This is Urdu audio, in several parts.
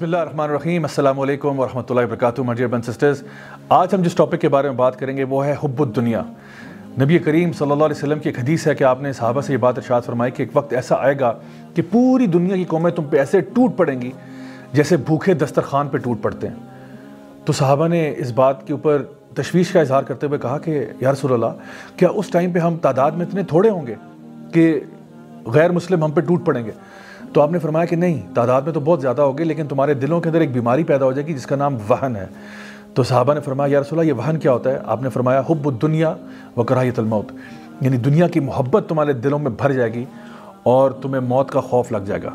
بسم اللہ الرحمن الرحیم۔ السلام علیکم ورحمۃ اللہ وبرکاتہ مجھے بن سسٹرز آج ہم جس ٹاپک کے بارے میں بات کریں گے وہ ہے حب الدنیا۔ نبی کریم صلی اللہ علیہ وسلم کی ایک حدیث ہے کہ آپ نے صحابہ سے یہ بات ارشاد فرمائی کہ ایک وقت ایسا آئے گا کہ پوری دنیا کی قومیں تم پہ ایسے ٹوٹ پڑیں گی جیسے بھوکے دسترخوان پہ ٹوٹ پڑتے ہیں۔ تو صحابہ نے اس بات کے اوپر تشویش کا اظہار کرتے ہوئے کہا کہ یا رسول اللہ، کیا اس ٹائم پہ ہم تعداد میں اتنے تھوڑے ہوں گے کہ غیر مسلم ہم پہ ٹوٹ پڑیں گے؟ تو آپ نے فرمایا کہ نہیں، تعداد میں تو بہت زیادہ ہوگی، لیکن تمہارے دلوں کے اندر ایک بیماری پیدا ہو جائے گی جس کا نام وہن ہے۔ تو صحابہ نے فرمایا، یا رسول اللہ، یہ وہن کیا ہوتا ہے؟ آپ نے فرمایا، حب الدنیا و کراہیت الموت۔ یعنی دنیا کی محبت تمہارے دلوں میں بھر جائے گی اور تمہیں موت کا خوف لگ جائے گا۔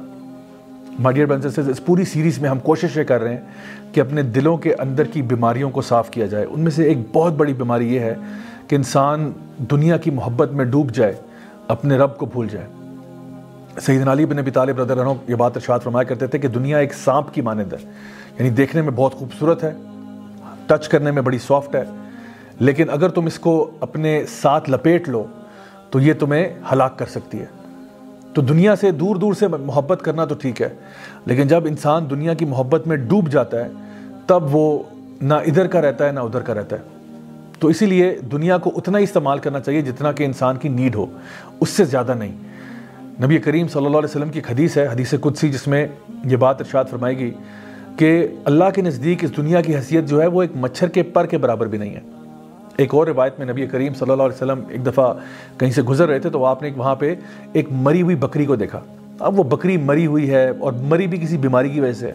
ماڈیئر بینسز اس پوری سیریز میں ہم کوشش یہ کر رہے ہیں کہ اپنے دلوں کے اندر کی بیماریوں کو صاف کیا جائے۔ ان میں سے ایک بہت بڑی بیماری یہ ہے کہ انسان دنیا کی محبت میں ڈوب جائے، اپنے رب کو بھول جائے۔ سیدنا علی بن ابی طالب رضی اللہ عنہ یہ بات ارشاد فرمایا کرتے تھے کہ دنیا ایک سانپ کی مانند ہے۔ یعنی دیکھنے میں بہت خوبصورت ہے، ٹچ کرنے میں بڑی سافٹ ہے، لیکن اگر تم اس کو اپنے ساتھ لپیٹ لو تو یہ تمہیں ہلاک کر سکتی ہے۔ تو دنیا سے دور دور سے محبت کرنا تو ٹھیک ہے، لیکن جب انسان دنیا کی محبت میں ڈوب جاتا ہے، تب وہ نہ ادھر کا رہتا ہے، نہ ادھر کا رہتا ہے۔ تو اسی لیے دنیا کو اتنا ہی استعمال کرنا چاہیے جتنا کہ انسان کی نیڈ ہو، اس سے زیادہ نہیں۔ نبی کریم صلی اللہ علیہ وسلم کی ایک حدیث ہے، حدیث قدسی، جس میں یہ بات ارشاد فرمائے گی کہ اللہ کے نزدیک اس دنیا کی حیثیت جو ہے وہ ایک مچھر کے پر کے برابر بھی نہیں ہے۔ ایک اور روایت میں نبی کریم صلی اللہ علیہ وسلم ایک دفعہ کہیں سے گزر رہے تھے تو آپ نے وہاں پہ ایک مری ہوئی بکری کو دیکھا۔ اب وہ بکری مری ہوئی ہے اور مری بھی کسی بیماری کی وجہ سے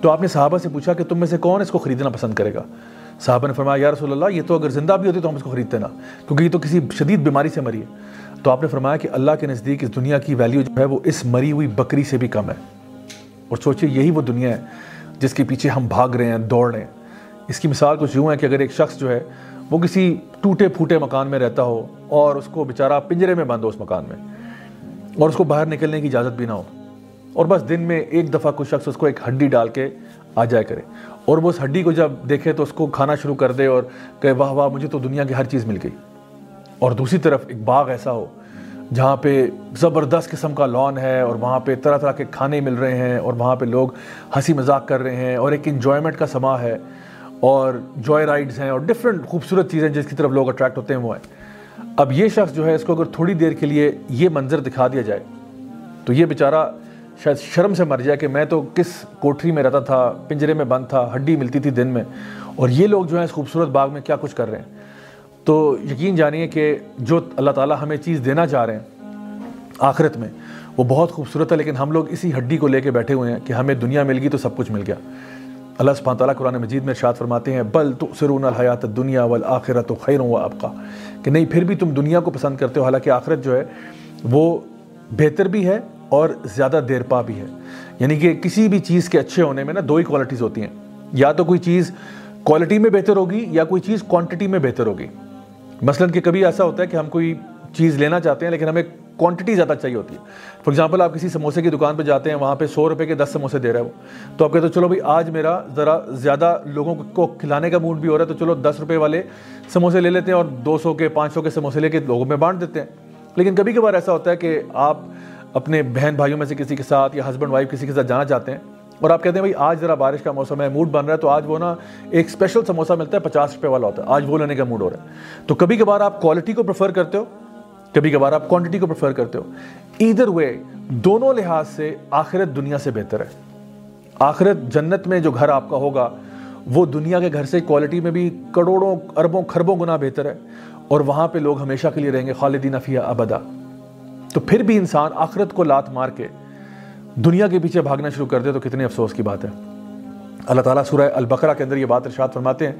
تو آپ نے صحابہ سے پوچھا کہ تم میں سے کون اس کو خریدنا پسند کرے گا؟ صحابہ نے فرمایا، یا رسول اللہ، یہ تو اگر زندہ بھی ہوتی تو ہم اس کو خریدتے نا، کیونکہ یہ تو کسی شدید بیماری سے مری ہے۔ تو آپ نے فرمایا کہ اللہ کے نزدیک اس دنیا کی ویلیو جو ہے وہ اس مری ہوئی بکری سے بھی کم ہے۔ اور سوچئے یہی وہ دنیا ہے جس کے پیچھے ہم بھاگ رہے ہیں، دوڑ رہے ہیں۔ اس کی مثال کچھ یوں ہے کہ اگر ایک شخص جو ہے وہ کسی ٹوٹے پھوٹے مکان میں رہتا ہو اور اس کو بیچارہ پنجرے میں بند ہو اس مکان میں اور اس کو باہر نکلنے کی اجازت بھی نہ ہو اور بس دن میں ایک دفعہ کوئی شخص اس کو ایک ہڈی ڈال کے آ جائے کرے اور وہ اس ہڈی کو جب دیکھے تو اس کو کھانا شروع کر دے اور کہ واہ واہ، مجھے تو دنیا کی ہر چیز مل گئی۔ اور دوسری طرف ایک باغ ایسا ہو جہاں پہ زبردست قسم کا لان ہے اور وہاں پہ طرح طرح کے کھانے مل رہے ہیں اور وہاں پہ لوگ ہنسی مذاق کر رہے ہیں اور ایک انجوائمنٹ کا سما ہے اور جوائے رائڈز ہیں اور ڈفرینٹ خوبصورت چیزیں جس کی طرف لوگ اٹریکٹ ہوتے ہیں وہ ہیں۔ اب یہ شخص جو ہے اس کو اگر تھوڑی دیر کے لیے یہ منظر دکھا دیا جائے تو یہ بیچارہ شاید شرم سے مر جائے کہ میں تو کس کوٹری میں رہتا تھا، پنجرے میں بند تھا، ہڈی ملتی تھی دن میں اور یہ لوگ جو ہیں اس خوبصورت باغ میں کیا کچھ کر رہے ہیں۔ تو یقین جانیے کہ جو اللہ تعالیٰ ہمیں چیز دینا چاہ رہے ہیں آخرت میں، وہ بہت خوبصورت ہے، لیکن ہم لوگ اسی ہڈی کو لے کے بیٹھے ہوئے ہیں کہ ہمیں دنیا مل گئی تو سب کچھ مل گیا۔ اللہ سبحانہ تعالیٰ قرآن مجید میں ارشاد فرماتے ہیں، بل تو سرون الحیات دنیا والآخرت و خیر و آپ کا کہ نہیں، پھر بھی تم دنیا کو پسند کرتے ہو، حالانکہ آخرت جو ہے، وہ بہتر بھی ہے اور زیادہ دیر پا بھی ہے۔ یعنی کہ کسی بھی چیز کے اچھے ہونے میں نا دو ہی کوالٹیز ہوتی ہیں۔ یا تو کوئی چیز کوالٹی میں بہتر ہوگی یا کوئی چیز کوانٹٹی میں بہتر ہوگی۔ مثلاً کہ کبھی ایسا ہوتا ہے کہ ہم کوئی چیز لینا چاہتے ہیں لیکن ہمیں کوانٹٹی زیادہ چاہیے ہوتی ہے۔ فار ایگزامپل آپ کسی سموسے کی دکان پہ جاتے ہیں، وہاں پہ سو روپے کے دس سموسے دے رہا ہے وہ۔ تو آپ کہتے ہو چلو بھائی، آج میرا ذرا زیادہ لوگوں کو کھلانے کا موڈ بھی ہو رہا ہے، تو چلو دس روپے والے سموسے لے لیتے ہیں اور دو سو کے، پانچ سو کے سموسے لے کے لوگوں میں بانٹ دیتے ہیں۔ لیکن کبھی کبھار ایسا ہوتا ہے کہ آپ اپنے بہن بھائیوں میں سے کسی کے ساتھ یا ہسبینڈ وائف کسی کے ساتھ جانا چاہتے ہیں اور آپ کہتے ہیں بھائی آج ذرا بارش کا موسم ہے موڈ بن رہا ہے، تو آج وہ نا ایک اسپیشل سموسا ملتا ہے، پچاس روپے والا ہوتا ہے۔ آج وہ لینے کا موڈ ہو رہا ہے۔ تو کبھی کبھار آپ کوالٹی کو پریفر کرتے ہو، کبھی کبھار آپ کوانٹٹی کو پریفر کرتے ہو۔ ایدر وے دونوں لحاظ سے آخرت دنیا سے بہتر ہے۔ آخرت جنت میں جو گھر آپ کا ہوگا، وہ دنیا کے گھر سے کوالٹی میں بھی کروڑوں، اربوں خربوں گنا بہتر ہے۔ اور وہاں پہ لوگ ہمیشہ کے لیے رہیں گے خالدین فیہ ابدا۔ تو پھر بھی انسان آخرت کو لات مار کے دنیا کے پیچھے بھاگنا شروع کر دے تو کتنے افسوس کی بات ہے۔ اللہ تعالیٰ سورہ البقرہ کے اندر یہ بات ارشاد فرماتے ہیں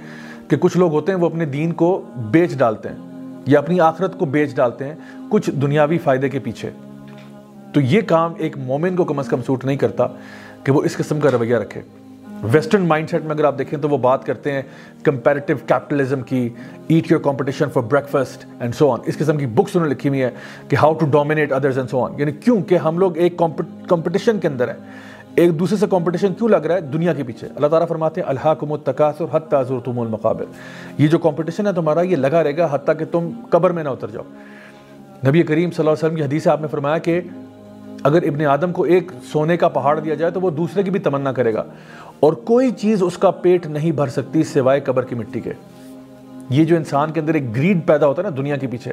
کہ کچھ لوگ ہوتے ہیں وہ اپنے دین کو بیچ ڈالتے ہیں یا اپنی آخرت کو بیچ ڈالتے ہیں کچھ دنیاوی فائدے کے پیچھے۔ تو یہ کام ایک مومن کو کم از کم سوٹ نہیں کرتا کہ وہ اس قسم کا رویہ رکھے۔ ویسٹرن مائنڈ سیٹ میں اگر آپ دیکھیں تو وہ بات کرتے ہیں کمپیریٹیو کیپٹلزم کی eat your competition for breakfast and so on اس قسم کی بکس انہوں نے لکھی ہوئی ہے کہ how to dominate others and so on یعنی کیوں کہ ہم لوگ ایک کمپٹیشن کے اندر ہیں۔ ایک دوسرے سے کمپٹیشن کیوں لگ رہا ہے؟ دنیا کے پیچھے۔ اللہ تعالیٰ فرماتے ہیں اللہ کم التقاصر حت تم المقابل یہ جو کمپٹیشن ہے تمہارا، یہ لگا رہے گا حتیٰ کہ تم قبر میں نہ اتر جاؤ۔ نبی کریم صلی اللہ علیہ وسلم کی حدیث آپ نے فرمایا کہ اگر ابن آدم کو ایک سونے کا پہاڑ دیا جائے تو وہ دوسرے کی بھی تمنا کرے گا۔ اور کوئی چیز اس کا پیٹ نہیں بھر سکتی سوائے قبر کی مٹی کے۔ یہ جو انسان کے اندر ایک گریڈ پیدا ہوتا ہے نا دنیا کے پیچھے،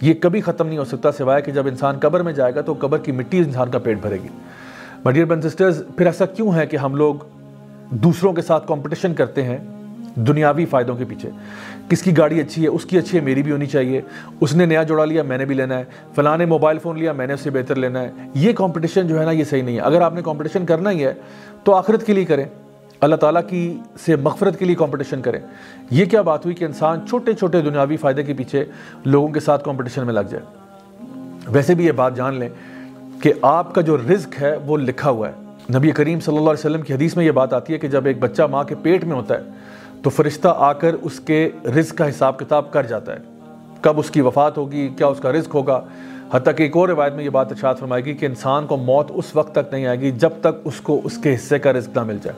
یہ کبھی ختم نہیں ہو سکتا سوائے کہ جب انسان قبر میں جائے گا تو قبر کی مٹی انسان کا پیٹ بھرے گی۔ مڈیئر بن سسٹرز پھر ایسا کیوں ہے کہ ہم لوگ دوسروں کے ساتھ کمپٹیشن کرتے ہیں؟ دنیاوی فائدوں کے پیچھے۔ کس کی گاڑی اچھی ہے، اس کی اچھی ہے، میری بھی ہونی چاہیے۔ اس نے نیا جوڑا لیا، میں نے بھی لینا ہے۔ فلاں نے موبائل فون لیا، میں نے اس سے بہتر لینا ہے۔ یہ کمپٹیشن جو ہے نا، یہ صحیح نہیں ہے۔ اگر آپ نے کمپٹیشن کرنا ہی ہے، تو آخرت کے لیے کریں۔ اللہ تعالیٰ کی سے مغفرت کے لیے کمپٹیشن کریں۔ یہ کیا بات ہوئی کہ انسان چھوٹے چھوٹے دنیاوی فائدے کے پیچھے لوگوں کے ساتھ کمپٹیشن میں لگ جائے۔ ویسے بھی یہ بات جان لیں کہ آپ کا جو رزق ہے، وہ لکھا ہوا ہے۔ نبی کریم صلی اللہ علیہ وسلم کی حدیث میں یہ بات آتی ہے کہ جب ایک بچہ ماں کے پیٹ میں ہوتا ہے تو فرشتہ آ کر اس کے رزق کا حساب کتاب کر جاتا ہے۔ کب اس کی وفات ہوگی، کیا اس کا رزق ہوگا؟ حتیٰ کہ ایک اور روایت میں یہ بات ارشاد فرمائے گی کہ انسان کو موت اس وقت تک نہیں آئے گی جب تک اس کو اس کے حصے کا رزق نہ مل جائے۔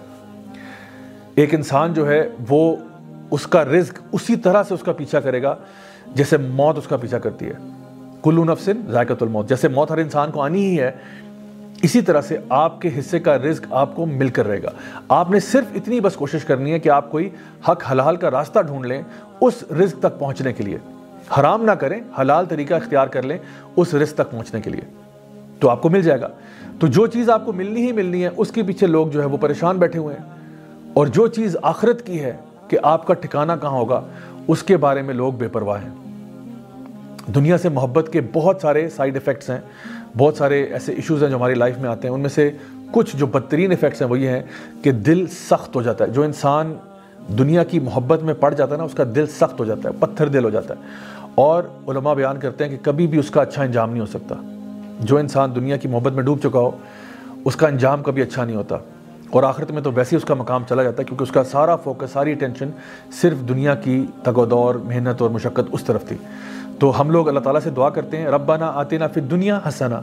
ایک انسان جو ہے، وہ اس کا رزق اسی طرح سے اس کا پیچھا کرے گا جیسے موت اس کا پیچھا کرتی ہے۔ کلو نفسن ذائقت الموت، جیسے موت ہر انسان کو آنی ہی ہے اسی طرح سے آپ کے حصے کا رزق آپ کو مل کر رہے گا۔ آپ نے صرف اتنی بس کوشش کرنی ہے کہ آپ کوئی حق حلال کا راستہ ڈھونڈ لیں اس رزق تک پہنچنے کے لیے۔ حرام نہ کریں، حلال طریقہ اختیار کر لیں اس رزق تک پہنچنے کے لیے۔ تو آپ کو مل جائے گا۔ تو جو چیز آپ کو ملنی ہی ملنی ہے، اس کے پیچھے لوگ جو ہے وہ پریشان بیٹھے ہوئے ہیں۔ اور جو چیز آخرت کی ہے کہ آپ کا ٹھکانہ کہاں ہوگا، اس کے بارے میں لوگ بے پرواہ ہیں۔ دنیا سے محبت کے بہت سارے سائیڈ افیکٹس ہیں۔ بہت سارے ایسے ایشوز ہیں جو ہماری لائف میں آتے ہیں، ان میں سے کچھ جو بدترین افیکٹس ہیں وہ یہ ہیں کہ دل سخت ہو جاتا ہے۔ جو انسان دنیا کی محبت میں پڑ جاتا ہے نا، اس کا دل سخت ہو جاتا ہے، پتھر دل ہو جاتا ہے۔ اور علماء بیان کرتے ہیں کہ کبھی بھی اس کا اچھا انجام نہیں ہو سکتا۔ جو انسان دنیا کی محبت میں ڈوب چکا ہو، اس کا انجام کبھی اچھا نہیں ہوتا۔ اور آخرت میں تو ویسے ہی اس کا مقام چلا جاتا ہے، کیونکہ اس کا سارا فوکس ساری اٹینشن صرف دنیا کی تگ و دور، محنت اور مشقت اس طرف تھی۔ تو ہم لوگ اللہ تعالیٰ سے دعا کرتے ہیں، ربنا آتینا فی دنیا حسنا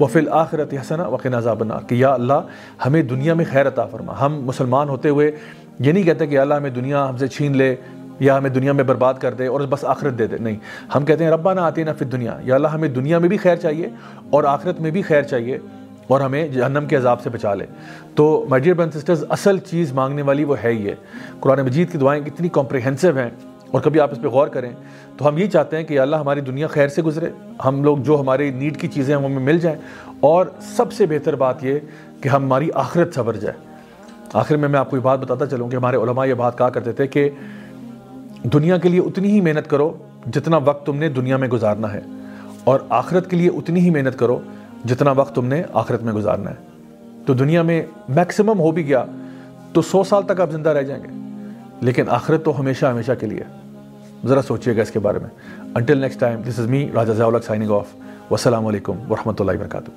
و فی الآخرت حسنا وقنا عذاب النار۔ کہ یا اللہ، ہمیں دنیا میں خیر عطا فرما۔ ہم مسلمان ہوتے ہوئے یہ نہیں کہتے کہ اللہ ہمیں دنیا ہم سے چھین لے یا ہمیں دنیا میں برباد کر دے اور بس آخرت دے دے۔ نہیں، ہم کہتے ہیں ربنا آتینا فی دنیا یا اللہ، ہمیں دنیا میں بھی خیر چاہیے اور آخرت میں بھی خیر چاہیے اور ہمیں جہنم کے عذاب سے بچا لے۔ تو ڈیئر برن سسٹرز اصل چیز مانگنے والی وہ ہے ہی ہے قرآن مجید کی دعائیں اتنی کمپریہنسو ہیں۔ اور کبھی آپ اس پہ غور کریں تو ہم یہ چاہتے ہیں کہ اللہ ہماری دنیا خیر سے گزرے، ہم لوگ جو ہماری نیڈ کی چیزیں ہیں ہمیں مل جائیں، اور سب سے بہتر بات یہ کہ ہماری آخرت صبر جائے۔ آخر میں میں آپ کو یہ بات بتاتا چلوں کہ ہمارے علماء یہ بات کہا کرتے تھے کہ دنیا کے لیے اتنی ہی محنت کرو جتنا وقت تم نے دنیا میں گزارنا ہے، اور آخرت کے لیے اتنی ہی محنت کرو جتنا وقت تم نے آخرت میں گزارنا ہے۔ تو دنیا میں میکسیمم ہو بھی گیا تو سو سال تک آپ زندہ رہ جائیں گے، لیکن آخرت تو ہمیشہ ہمیشہ کے لیے ذرا سوچیے گا اس کے بارے میں۔ Until next time this is me Raja Zia signing off والسلام علیکم ورحمۃ اللہ وبرکاتہ